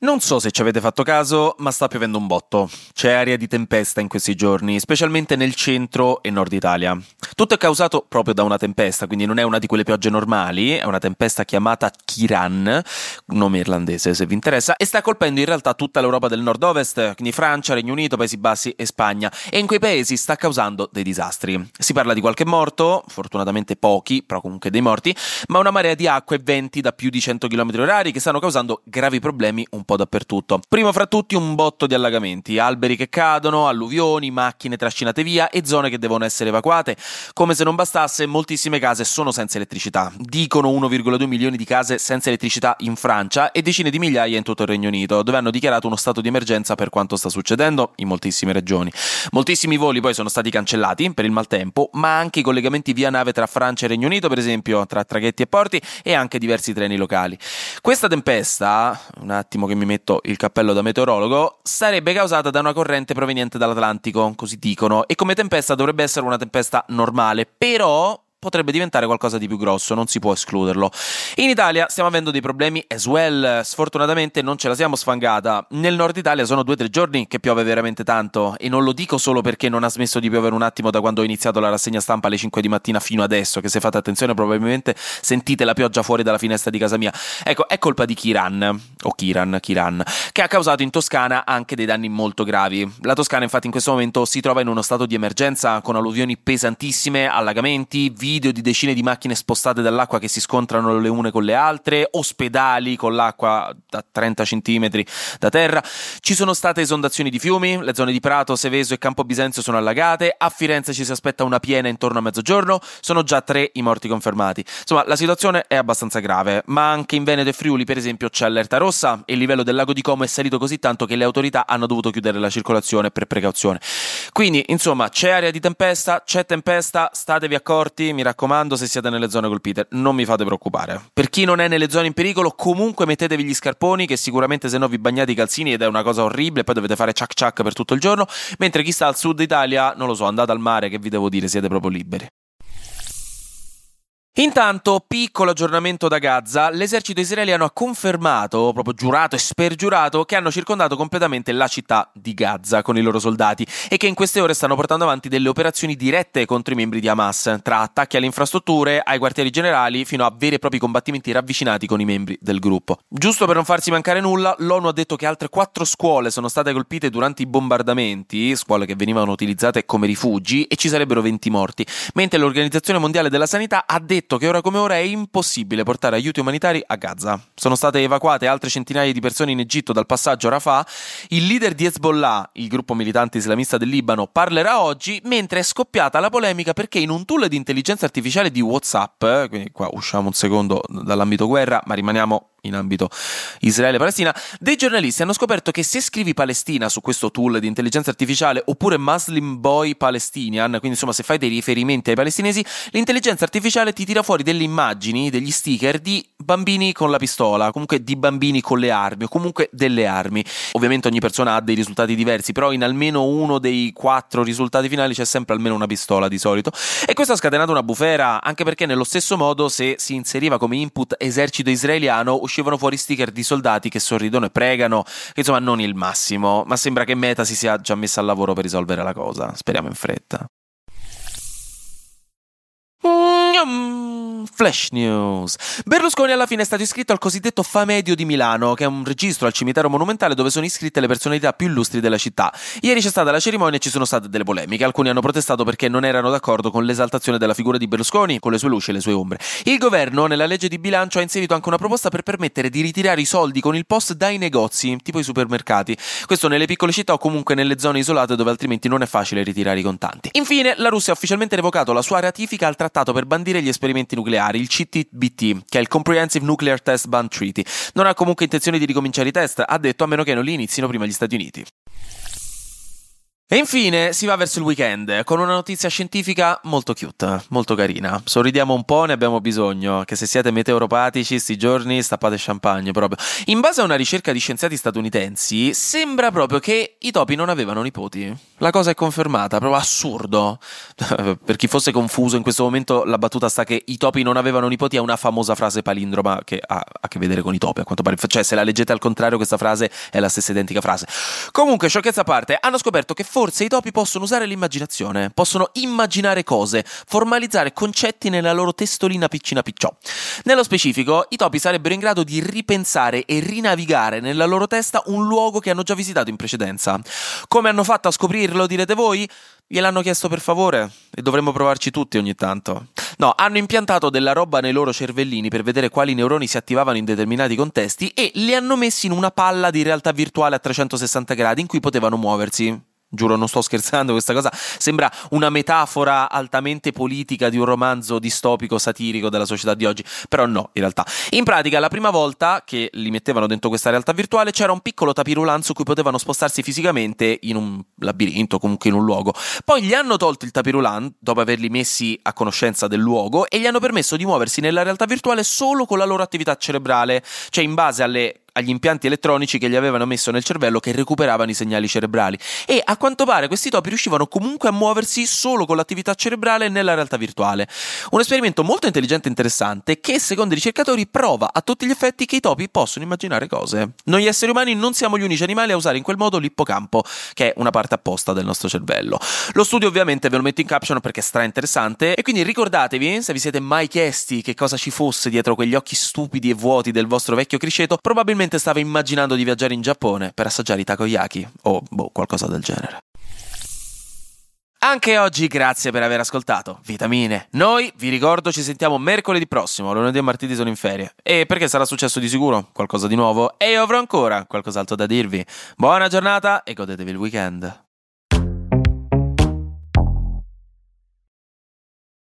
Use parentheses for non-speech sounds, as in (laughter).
Non so se ci avete fatto caso, ma sta piovendo un botto. C'è aria di tempesta in questi giorni, specialmente nel centro e nord Italia. Tutto è causato proprio da una tempesta, quindi non è una di quelle piogge normali, è una tempesta chiamata Kiran, nome irlandese se vi interessa, e sta colpendo in realtà tutta l'Europa del nord-ovest, quindi Francia, Regno Unito, Paesi Bassi e Spagna, e in quei paesi sta causando dei disastri. Si parla di qualche morto, fortunatamente pochi, però comunque dei morti, ma una marea di acqua e venti da più di 100 km h che stanno causando gravi problemi un po' dappertutto. Primo fra tutti un botto di allagamenti, alberi che cadono, alluvioni, macchine trascinate via e zone che devono essere evacuate. Come se non bastasse, moltissime case sono senza elettricità. Dicono 1,2 milioni di case senza elettricità in Francia e decine di migliaia in tutto il Regno Unito, dove hanno dichiarato uno stato di emergenza per quanto sta succedendo in moltissime regioni. Moltissimi voli poi sono stati cancellati per il maltempo, ma anche i collegamenti via nave tra Francia e Regno Unito, per esempio, tra traghetti e porti e anche diversi treni locali. Questa tempesta, un attimo che mi metto il cappello da meteorologo, sarebbe causata da una corrente proveniente dall'Atlantico, così dicono, e come tempesta dovrebbe essere una tempesta normale, però potrebbe diventare qualcosa di più grosso, non si può escluderlo. In Italia stiamo avendo dei problemi as well, sfortunatamente non ce la siamo sfangata. Nel nord Italia sono due o tre giorni che piove veramente tanto e non lo dico solo perché non ha smesso di piovere un attimo da quando ho iniziato la rassegna stampa alle 5 di mattina fino adesso, che se fate attenzione probabilmente sentite la pioggia fuori dalla finestra di casa mia. Ecco, è colpa di Kiran, o Kiran, Kiran, che ha causato in Toscana anche dei danni molto gravi. La Toscana infatti in questo momento si trova in uno stato di emergenza con alluvioni pesantissime, allagamenti, video di decine di macchine spostate dall'acqua che si scontrano le une con le altre, ospedali con l'acqua da 30 cm da terra. Ci sono state esondazioni di fiumi, le zone di Prato, Seveso e Campo Bisenzio sono allagate, a Firenze ci si aspetta una piena intorno a mezzogiorno, sono già tre i morti confermati. Insomma, la situazione è abbastanza grave, ma anche in Veneto e Friuli, per esempio, c'è allerta rossa e il livello del lago di Como è salito così tanto che le autorità hanno dovuto chiudere la circolazione per precauzione. Quindi, insomma, c'è area di tempesta, c'è tempesta, statevi accorti, mi raccomando, se siete nelle zone colpite, non mi fate preoccupare. Per chi non è nelle zone in pericolo, comunque mettetevi gli scarponi, che sicuramente se no vi bagnate i calzini ed è una cosa orribile, poi dovete fare ciac ciac per tutto il giorno. Mentre chi sta al sud Italia, non lo so, andate al mare, che vi devo dire, siete proprio liberi. Intanto, piccolo aggiornamento da Gaza, l'esercito israeliano ha confermato, proprio giurato e spergiurato, che hanno circondato completamente la città di Gaza con i loro soldati e che in queste ore stanno portando avanti delle operazioni dirette contro i membri di Hamas, tra attacchi alle infrastrutture, ai quartieri generali, fino a veri e propri combattimenti ravvicinati con i membri del gruppo. Giusto per non farsi mancare nulla, l'ONU ha detto che altre quattro scuole sono state colpite durante i bombardamenti, scuole che venivano utilizzate come rifugi, e ci sarebbero 20 morti, mentre l'Organizzazione Mondiale della Sanità ha detto detto che ora come ora è impossibile portare aiuti umanitari a Gaza. Sono state evacuate altre centinaia di persone in Egitto dal passaggio Rafah. Il leader di Hezbollah, il gruppo militante islamista del Libano, parlerà oggi, mentre è scoppiata la polemica perché in un tool di intelligenza artificiale di WhatsApp, quindi qua usciamo un secondo dall'ambito guerra, ma rimaniamo in ambito Israele-Palestina, dei giornalisti hanno scoperto che se scrivi Palestina su questo tool di intelligenza artificiale oppure Muslim Boy Palestinian, quindi insomma se fai dei riferimenti ai palestinesi, l'intelligenza artificiale ti tira fuori delle immagini, degli sticker di bambini con la pistola, comunque di bambini con le armi o comunque delle armi. Ovviamente ogni persona ha dei risultati diversi, però in almeno uno dei quattro risultati finali c'è sempre almeno una pistola di solito. E questo ha scatenato una bufera, anche perché nello stesso modo se si inseriva come input esercito israeliano uscivano fuori sticker di soldati che sorridono e pregano, insomma non il massimo, ma sembra che Meta si sia già messa al lavoro per risolvere la cosa, speriamo in fretta. Flash News. Berlusconi alla fine è stato iscritto al cosiddetto Famedio di Milano, che è un registro al cimitero monumentale dove sono iscritte le personalità più illustri della città. Ieri c'è stata la cerimonia e ci sono state delle polemiche. Alcuni hanno protestato perché non erano d'accordo con l'esaltazione della figura di Berlusconi, con le sue luci e le sue ombre. Il governo, nella legge di bilancio, ha inserito anche una proposta per permettere di ritirare i soldi con il post dai negozi, tipo i supermercati. Questo nelle piccole città o comunque nelle zone isolate dove altrimenti non è facile ritirare i contanti. Infine, la Russia ha ufficialmente revocato la sua ratifica al trattato per bandire gli esperimenti nucleari, il CTBT, che è il Comprehensive Nuclear Test Ban Treaty. Non ha comunque intenzione di ricominciare i test, ha detto a meno che non li inizino prima gli Stati Uniti. E infine si va verso il weekend con una notizia scientifica molto cute, molto carina. Sorridiamo un po', ne abbiamo bisogno, che se siete meteoropatici sti giorni stappate champagne proprio. In base a una ricerca di scienziati statunitensi, sembra proprio che i topi non avevano nipoti. La cosa è confermata, proprio assurdo. (laughs) per chi fosse confuso in questo momento, la battuta sta che i topi non avevano nipoti è una famosa frase palindroma che ha a che vedere con i topi, a quanto pare. Cioè, se la leggete al contrario, questa frase è la stessa identica frase. Comunque, sciocchezza a parte, hanno scoperto che forse i topi possono usare l'immaginazione, possono immaginare cose, formalizzare concetti nella loro testolina piccina picciò. Nello specifico, i topi sarebbero in grado di ripensare e rinavigare nella loro testa un luogo che hanno già visitato in precedenza. Come hanno fatto a scoprirlo, direte voi? Gliel'hanno chiesto per favore e dovremmo provarci tutti ogni tanto. No, hanno impiantato della roba nei loro cervellini per vedere quali neuroni si attivavano in determinati contesti e li hanno messi in una palla di realtà virtuale a 360 gradi in cui potevano muoversi. Giuro, non sto scherzando, questa cosa sembra una metafora altamente politica di un romanzo distopico satirico della società di oggi, però no, in realtà. In pratica, la prima volta che li mettevano dentro questa realtà virtuale c'era un piccolo tapirulan su cui potevano spostarsi fisicamente in un labirinto, comunque in un luogo. Poi gli hanno tolto il tapirulan dopo averli messi a conoscenza del luogo e gli hanno permesso di muoversi nella realtà virtuale solo con la loro attività cerebrale, cioè in base alle agli impianti elettronici che gli avevano messo nel cervello che recuperavano i segnali cerebrali e a quanto pare questi topi riuscivano comunque a muoversi solo con l'attività cerebrale nella realtà virtuale. Un esperimento molto intelligente e interessante che secondo i ricercatori prova a tutti gli effetti che i topi possono immaginare cose. Noi esseri umani non siamo gli unici animali a usare in quel modo l'ippocampo, che è una parte apposta del nostro cervello. Lo studio ovviamente ve lo metto in caption perché è stra interessante e quindi ricordatevi, se vi siete mai chiesti che cosa ci fosse dietro quegli occhi stupidi e vuoti del vostro vecchio criceto, probabilmente probabilmente stava immaginando di viaggiare in Giappone per assaggiare i takoyaki o boh, qualcosa del genere. Anche oggi grazie per aver ascoltato Vitamine. Noi, vi ricordo, ci sentiamo mercoledì prossimo, lunedì e martedì sono in ferie. E perché sarà successo di sicuro qualcosa di nuovo e io avrò ancora qualcos'altro da dirvi. Buona giornata e godetevi il weekend.